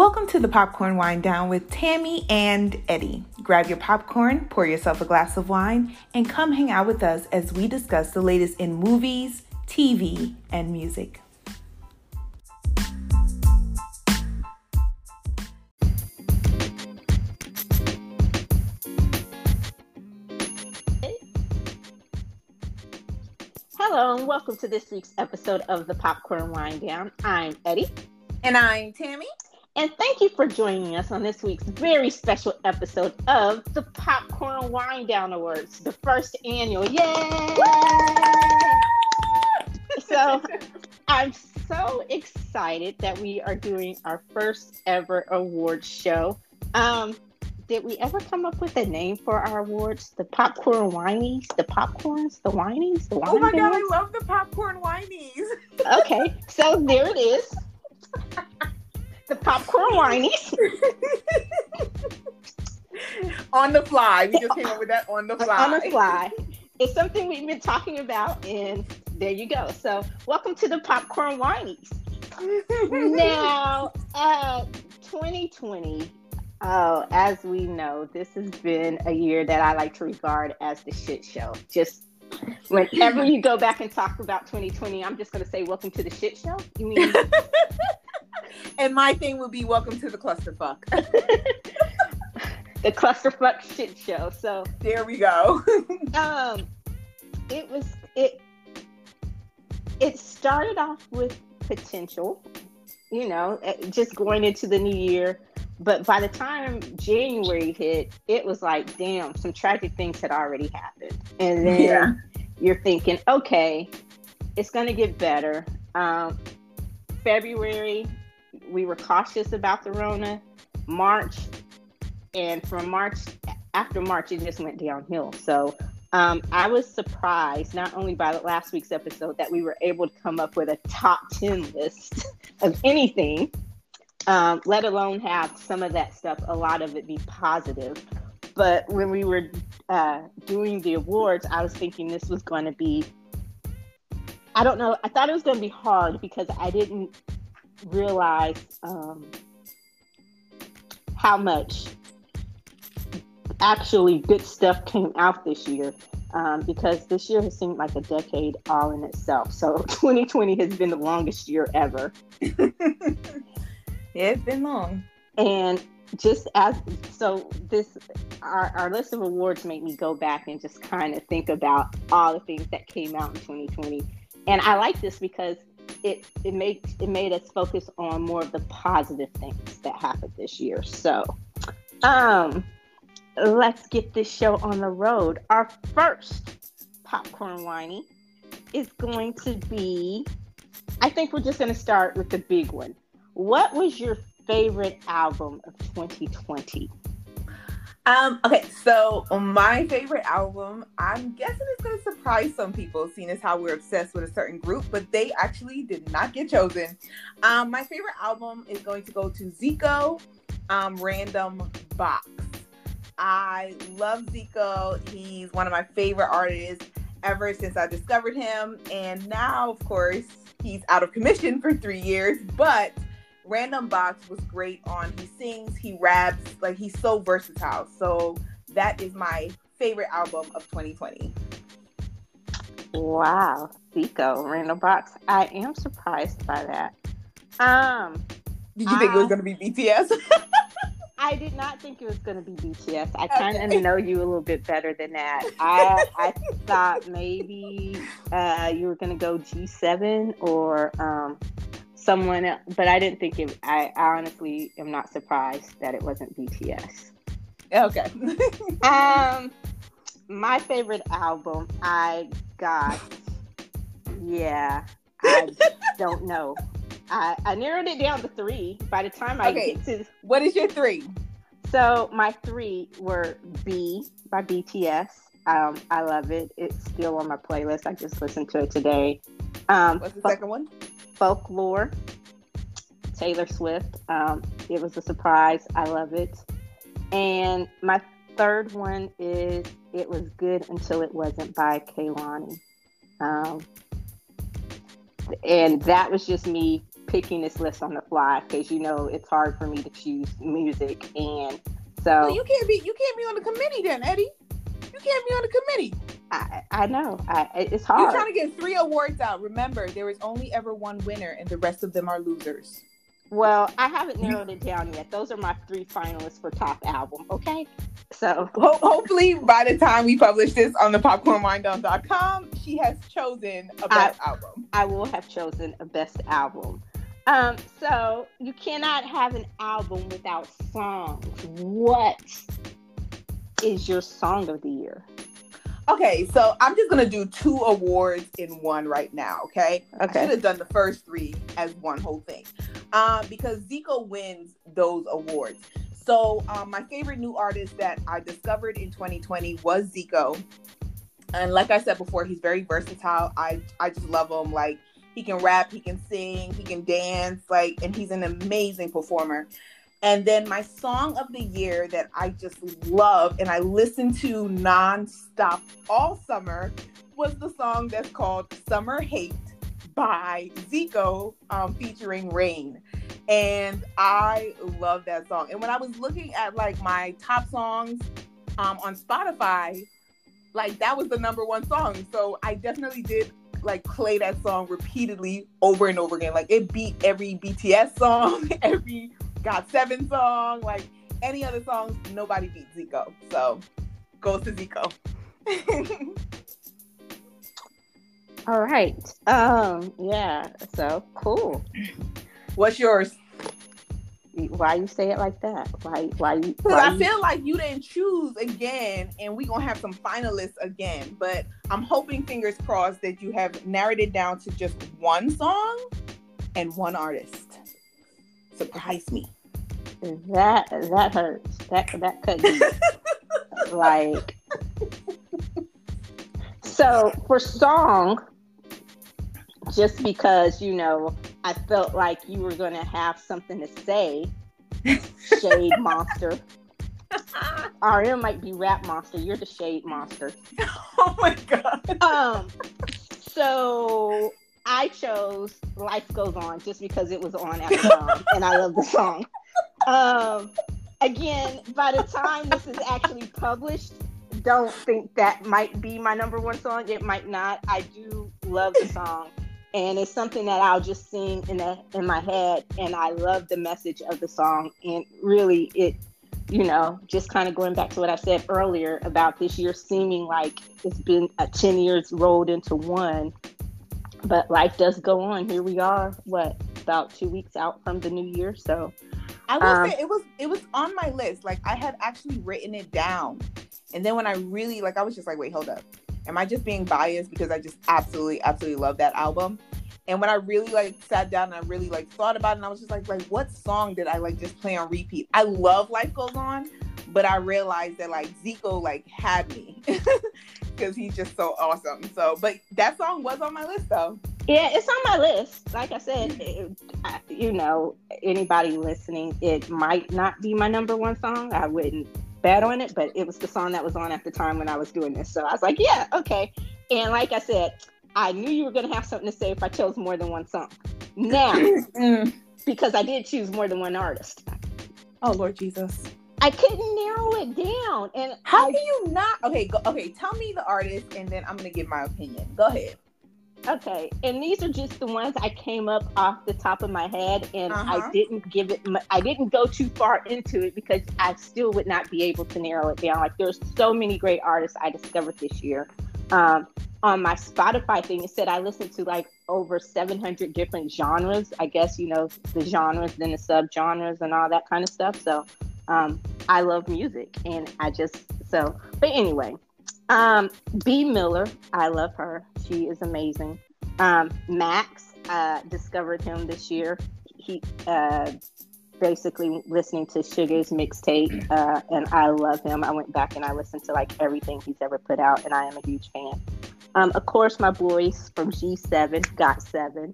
Welcome to the Popcorn Wine Down with Tammy and Eddie. Grab your popcorn, pour yourself a glass of wine, and come hang out with us as we discuss the latest in movies, TV, and music. Hello, and welcome to this week's episode of the Popcorn Wine Down. I'm Eddie. And I'm Tammy. And thank you for joining us on this week's very special episode of the Popcorn Wine Down Awards, the first annual. Yay! so I'm so excited that we are doing our first ever award show. Um, did we ever come up with a name for our awards? The popcorn whinies, the popcorns, the whinies, the Oh my god, I love the popcorn whinies. okay, so there it is. the popcorn whinies. on the fly. We just came up with that on the fly. On the fly. It's something we've been talking about, and there you go. So, welcome to the popcorn whinies. now, uh, 2020. Oh, as we know, this has been a year that I like to regard as the shit show. Just whenever you go back and talk about 2020, I'm just going to say, "Welcome to the shit show." You mean? and my thing would be, "Welcome to the clusterfuck." the clusterfuck shit show. So there we go. um, it was it. It started off with potential, you know, eh, just going into the new year. But by the time January hit, it was like, damn, some tragic things had already happened. And then yeah. you're thinking, okay, it's going to get better. Um, February, we were cautious about the Rona. March, and from March, after March, it just went downhill. So um, I was surprised, not only by the last week's episode, that we were able to come up with a top 10 list of anything, um, let alone have some of that stuff, a lot of it be positive. But when we were uh, doing the awards, I was thinking this was going to be, I don't know, I thought it was going to be hard because I didn't realize um, how much actually good stuff came out this year. Um, because this year has seemed like a decade all in itself. So 2020 has been the longest year ever. yeah, it's been long. And just as so, this our, our list of awards made me go back and just kind of think about all the things that came out in 2020. And I like this because it it made it made us focus on more of the positive things that happened this year. So, um, let's get this show on the road. Our first popcorn whiny is going to be. I think we're just going to start with the big one. What was your favorite album of 2020? Um, okay, so my favorite album, I'm guessing it's gonna surprise some people, seeing as how we're obsessed with a certain group, but they actually did not get chosen. Um, my favorite album is going to go to Zico, um, Random Box. I love Zico. He's one of my favorite artists ever since I discovered him. And now, of course, he's out of commission for three years, but Random Box was great on he sings, he raps, like he's so versatile. So that is my favorite album of 2020. Wow, Zico, Random Box. I am surprised by that. Um Did you think it was gonna be BTS? I did not think it was going to be BTS. I kind of okay. know you a little bit better than that. I I thought maybe uh, you were going to go G7 or um, someone else, but I didn't think it. I, I honestly am not surprised that it wasn't BTS. Okay. um, my favorite album I got. Yeah, I don't know. I, I narrowed it down to three. By the time I okay. get to what is your three? So my three were B by BTS. Um, I love it. It's still on my playlist. I just listened to it today. Um, What's the second one? Folklore. Taylor Swift. Um, it was a surprise. I love it. And my third one is It Was Good Until It Wasn't by Kehlani. Um, and that was just me picking this list on the fly because you know it's hard for me to choose music, and so well, you can't be you can't be on the committee then, Eddie. You can't be on the committee. I, I know I, it's hard. You're trying to get three awards out. Remember, there is only ever one winner, and the rest of them are losers. Well, I haven't narrowed it down yet. Those are my three finalists for top album. Okay, so Ho- hopefully by the time we publish this on the popcornwinedown.com, she has chosen a best I, album. I will have chosen a best album. Um, so you cannot have an album without songs. What is your song of the year? Okay, so I'm just gonna do two awards in one right now. Okay. Okay. I should have done the first three as one whole thing, um, because Zico wins those awards. So um, my favorite new artist that I discovered in 2020 was Zico, and like I said before, he's very versatile. I I just love him. Like he can rap, he can sing, he can dance. Like, and he's an amazing performer. And then my song of the year that I just love and I listened to nonstop all summer was the song that's called Summer Hate by Zico um, featuring Rain. And I love that song. And when I was looking at like my top songs um, on Spotify, like that was the number one song. So I definitely did like play that song repeatedly over and over again. Like it beat every BTS song, every GOT7 song, like any other songs, nobody beats Zico. So goes to Zico. All right. Um, yeah, so cool. What's yours? Why you say it like that? Why why you Because I feel like you didn't choose again and we gonna have some finalists again. But I'm hoping fingers crossed that you have narrowed it down to just one song and one artist surprise me. That that hurts. That that could be like so for song, just because you know I felt like you were going to have something to say, Shade Monster. RM might be Rap Monster. You're the Shade Monster. Oh my god. Um. So I chose Life Goes On just because it was on at the time and I love the song. Um, again, by the time this is actually published, don't think that might be my number one song. It might not. I do love the song. And it's something that I'll just sing in the, in my head, and I love the message of the song. And really, it, you know, just kind of going back to what I said earlier about this year seeming like it's been a ten years rolled into one but life does go on. Here we are, what about two weeks out from the new year? So I will um, say it was it was on my list. Like I had actually written it down, and then when I really like, I was just like, wait, hold up, am I just being biased because I just absolutely absolutely love that album? And when I really like sat down and I really like thought about it, and I was just like, like what song did I like just play on repeat? I love Life Goes On, but I realized that like Zico like had me because he's just so awesome. So, but that song was on my list though. Yeah, it's on my list. Like I said, it, you know, anybody listening, it might not be my number one song. I wouldn't bet on it, but it was the song that was on at the time when I was doing this. So I was like, yeah, okay. And like I said, I knew you were going to have something to say if I chose more than one song. Now, mm. because I did choose more than one artist. Oh Lord Jesus. I couldn't narrow it down. And how I, can you not? Okay, go, okay. Tell me the artist, and then I'm gonna give my opinion. Go ahead. Okay, and these are just the ones I came up off the top of my head, and uh-huh. I didn't give it. I didn't go too far into it because I still would not be able to narrow it down. Like there's so many great artists I discovered this year. Um, on my Spotify thing, it said I listened to like over 700 different genres. I guess you know the genres, then the subgenres, and all that kind of stuff. So um, I love music, and I just so. But anyway, um, Bea Miller, I love her. She is amazing. Um, Max, uh, discovered him this year. He uh, basically listening to Suga's mixtape, uh, and I love him. I went back and I listened to like everything he's ever put out, and I am a huge fan. Um, of course, my boys from G7, GOT7,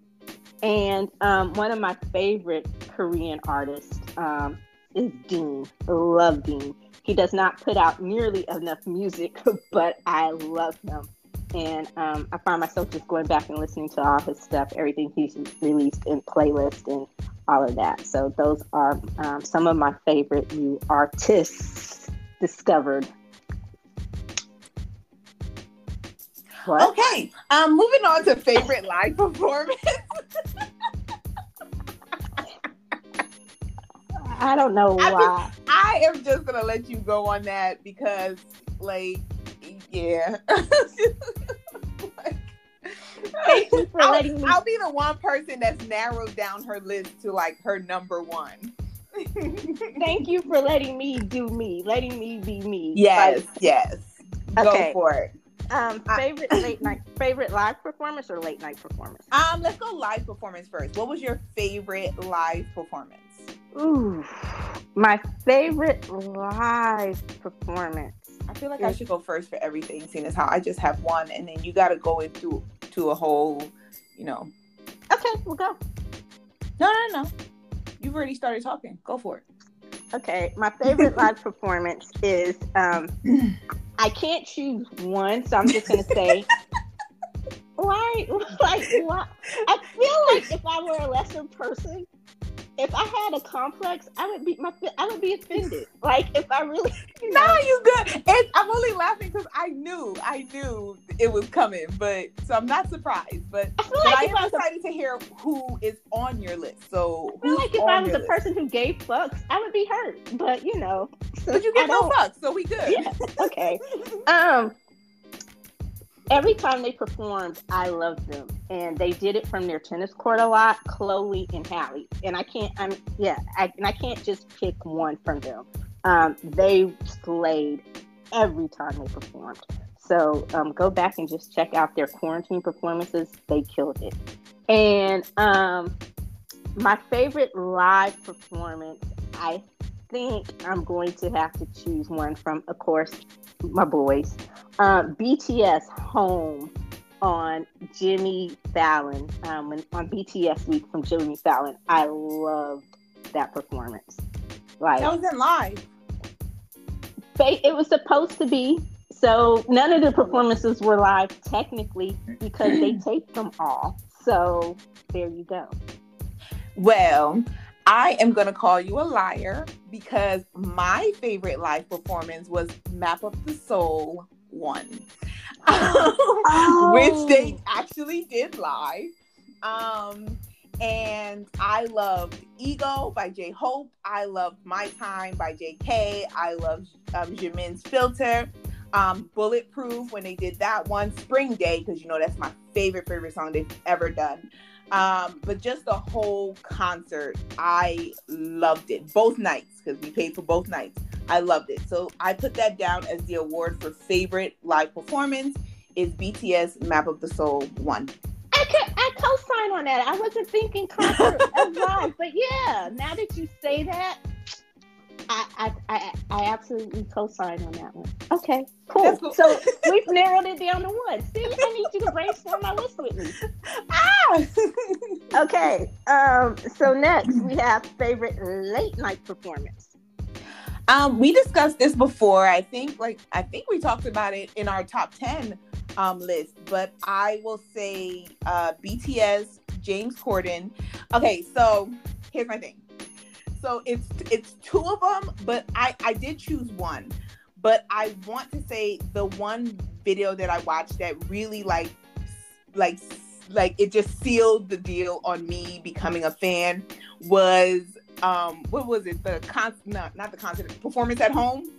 and um, one of my favorite Korean artists, um, is Dean. Love Dean. He does not put out nearly enough music, but I love him. and um, I find myself just going back and listening to all his stuff, everything he's released in playlist and all of that. So those are um, some of my favorite new artists discovered. What? Okay, um, moving on to favorite live performance. I don't know why. Just, I am just gonna let you go on that because, like, yeah. like, Thank you for I'll, letting me. I'll be the one person that's narrowed down her list to like her number one. Thank you for letting me do me, letting me be me. Yes, like, yes. Okay. Go for it. Um, favorite late night, favorite live performance or late night performance? Um, let's go live performance first. What was your favorite live performance? Ooh, my favorite live performance. I feel like I should go first for everything, seeing as how I just have one, and then you got to go into to a whole, you know. Okay, we'll go. No, no, no. You've already started talking. Go for it. Okay, my favorite live performance is um, I can't choose one, so I'm just gonna say why like why I feel like if I were a lesser person, if I had a complex, I would be my I would be offended. Like if I really you know. No, you good. It's, I'm only laughing because I knew I knew it was coming, but so I'm not surprised. But I, feel like I am excited a, to hear who is on your list. So I feel like if I was the person who gave fucks, I would be hurt. But you know, but you get no fucks, so we good. Yeah. Okay. um every time they performed, I loved them, and they did it from their tennis court a lot. Chloe and Halle, and I can't. I'm yeah, I, and I can't just pick one from them. Um, they slayed every time they performed. So um, go back and just check out their quarantine performances. They killed it. And um, my favorite live performance, I think I'm going to have to choose one from, of course, my boys. Uh, BTS Home on Jimmy Fallon, um, on BTS Week from Jimmy Fallon. I loved that performance. Like that wasn't live. It was supposed to be. So none of the performances were live technically because they taped them all. So there you go. Well, I am going to call you a liar because my favorite live performance was Map of the Soul 1, oh. which they actually did live. Um, and I loved Ego by J Hope. I loved My Time by JK. I loved um, Jimin's Filter. Um, Bulletproof when they did that one. Spring Day, because you know that's my favorite, favorite song they've ever done. Um, but just the whole concert, I loved it. Both nights, because we paid for both nights. I loved it. So I put that down as the award for favorite live performance is BTS Map of the Soul one. I could, I co-sign on that. I wasn't thinking concert of live, but yeah, now that you say that, absolutely co-sign on that one. Okay, cool. cool. So we've narrowed it down to one. See, I need you to brainstorm my list with me. Ah! okay. Um. So next we have favorite late night performance. Um, we discussed this before. I think, like, I think we talked about it in our top ten um list. But I will say, uh, BTS, James Corden. Okay, so here's my thing so it's it's two of them, but I I did choose one. But I want to say the one video that I watched that really like like like it just sealed the deal on me becoming a fan was um what was it the con no, not the concert performance at home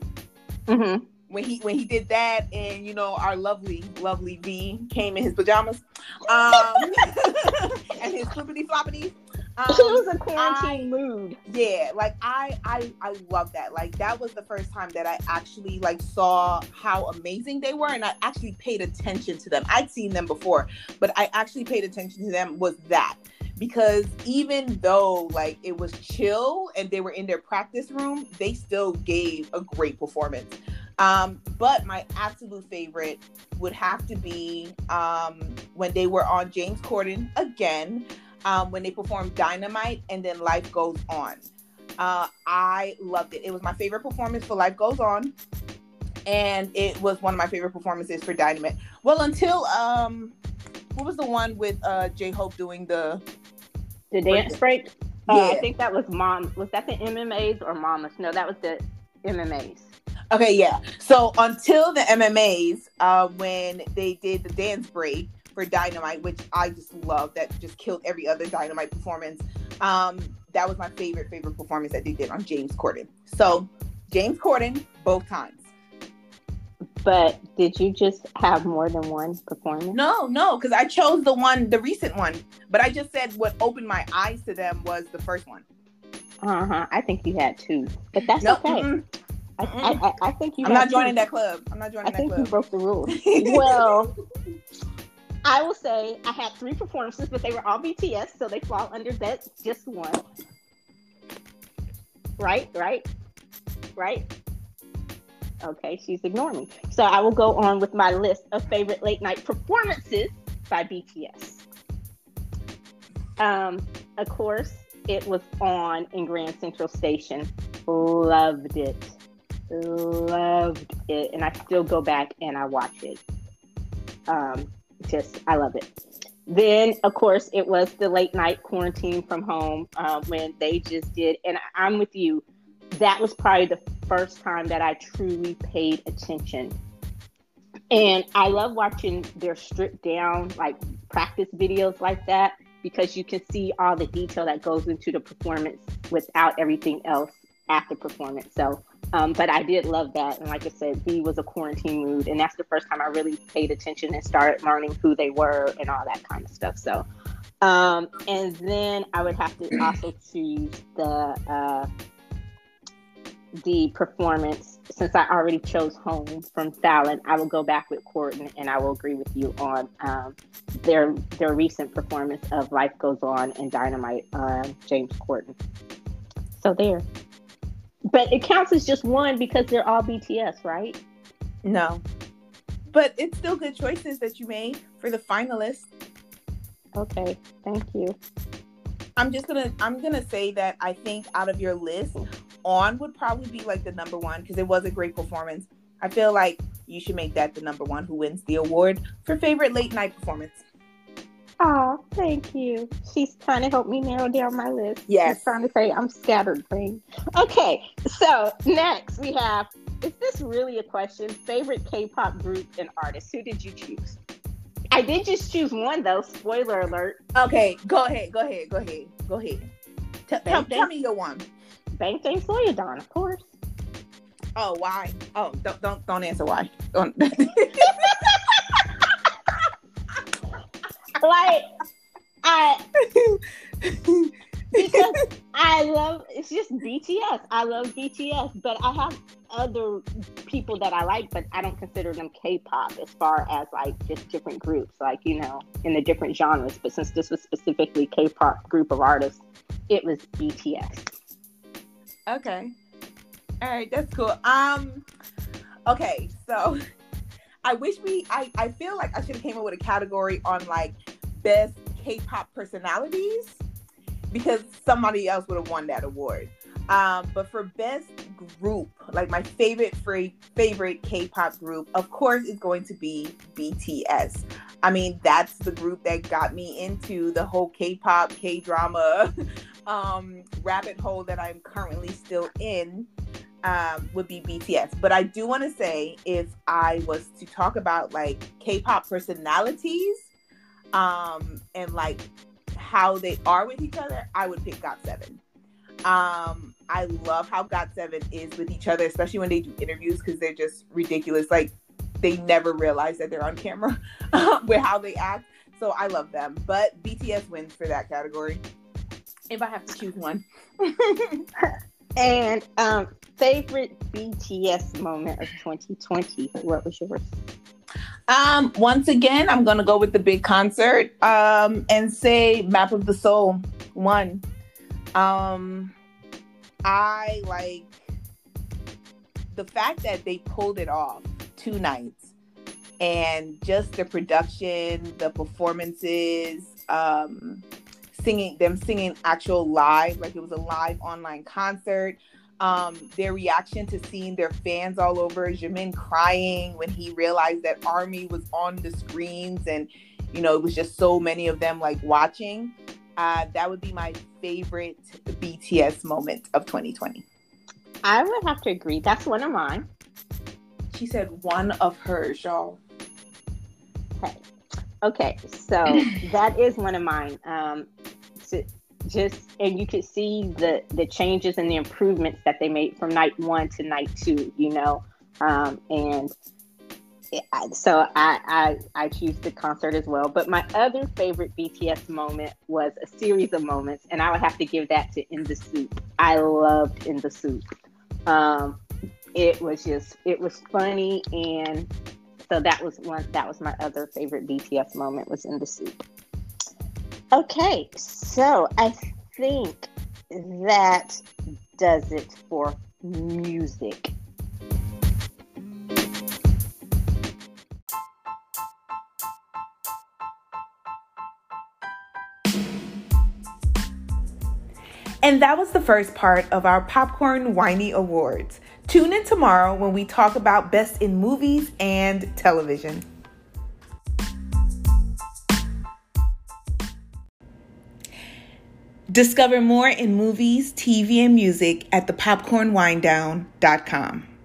mm-hmm. when he when he did that and you know our lovely lovely V came in his pajamas um and his flippity floppities um, it was a quarantine I, mood. Yeah, like I, I, I love that. Like that was the first time that I actually like saw how amazing they were, and I actually paid attention to them. I'd seen them before, but I actually paid attention to them. Was that because even though like it was chill and they were in their practice room, they still gave a great performance. Um, but my absolute favorite would have to be um, when they were on James Corden again um, when they performed Dynamite and then Life Goes On. Uh, I loved it. It was my favorite performance for Life Goes On. and it was one of my favorite performances for Dynamite. Well, until um, what was the one with uh J Hope doing the the dance break? Yeah, uh, I think that was mom. Was that the MMAs or Mamas? No, that was the MMAs. Okay, yeah. So until the MMAs, uh, when they did the dance break for Dynamite, which I just love, that just killed every other Dynamite performance. Um, that was my favorite favorite performance that they did on James Corden. So James Corden, both times. But did you just have more than one performance? No, no, because I chose the one, the recent one. But I just said what opened my eyes to them was the first one. Uh huh. I think you had two, but that's nope. okay. Mm-mm. I, I, I, think you. I'm not joining two. that club. I'm not joining I that think club. you broke the rules. well, I will say I had three performances, but they were all BTS, so they fall under that just one. Right, right, right. Okay, she's ignoring me. So I will go on with my list of favorite late night performances by BTS. Um, of course, it was on in Grand Central Station. Loved it. Loved it. And I still go back and I watch it. Um, just, I love it. Then, of course, it was the late night quarantine from home uh, when they just did. And I'm with you. That was probably the first time that I truly paid attention. And I love watching their stripped down, like practice videos like that, because you can see all the detail that goes into the performance without everything else after performance. So, um, but I did love that. And like I said, V was a quarantine mood. And that's the first time I really paid attention and started learning who they were and all that kind of stuff. So, um, and then I would have to also choose the, uh, the performance, since I already chose home from Fallon, I will go back with Corden, and I will agree with you on um, their their recent performance of Life Goes On and Dynamite, uh, James Corden. So there, but it counts as just one because they're all BTS, right? No, but it's still good choices that you made for the finalists. Okay, thank you. I'm just gonna I'm gonna say that I think out of your list, on would probably be like the number one because it was a great performance. I feel like you should make that the number one who wins the award for favorite late night performance. Oh, thank you. She's trying to help me narrow down my list. Yes. She's trying to say I'm scattered brain. Okay, so next we have is this really a question? Favorite K pop group and artist? Who did you choose? I did just choose one though. Spoiler alert. Okay, go ahead, go ahead, go ahead, go ahead. T- tell, tell me your one. Bangtan Sonyeondan, of course. Oh, why? Oh, don't don't don't answer why. Don't. like I because I love it's just BTS. I love BTS, but I have other people that I like, but I don't consider them K-pop as far as like just different groups, like you know, in the different genres. But since this was specifically K-pop group of artists, it was BTS. Okay. All right, that's cool. Um okay, so I wish we I I feel like I should have came up with a category on like best K-pop personalities because somebody else would have won that award. Um, but for best group, like my favorite free, favorite K-pop group, of course, is going to be BTS. I mean, that's the group that got me into the whole K-pop, K-drama um, rabbit hole that I'm currently still in um, would be BTS. But I do want to say, if I was to talk about like K-pop personalities um, and like how they are with each other, I would pick GOT7. Um, I love how GOT7 is with each other, especially when they do interviews because they're just ridiculous. Like they never realize that they're on camera with how they act. So I love them. But BTS wins for that category if I have to choose one. and um, favorite BTS moment of 2020. What was yours? Um, once again, I'm gonna go with the big concert um, and say Map of the Soul one. Um, I like the fact that they pulled it off two nights and just the production, the performances, um, singing them singing actual live like it was a live online concert Um, their reaction to seeing their fans all over, Jimin crying when he realized that Army was on the screens and you know it was just so many of them like watching. Uh, that would be my favorite BTS moment of 2020. I would have to agree. That's one of mine. She said one of hers, y'all. Okay. Okay. So that is one of mine. Um, just and you could see the the changes and the improvements that they made from night one to night two. You know, um, and so I, I I choose the concert as well. But my other favorite BTS moment was a series of moments, and I would have to give that to In the SOOP. I loved In the SOOP. Um, it was just it was funny and so that was one that was my other favorite BTS moment was in the SOOP. Okay, so I think that does it for music. And that was the first part of our Popcorn Whiny Awards. Tune in tomorrow when we talk about best in movies and television. Discover more in movies, TV, and music at thepopcornwinedown.com.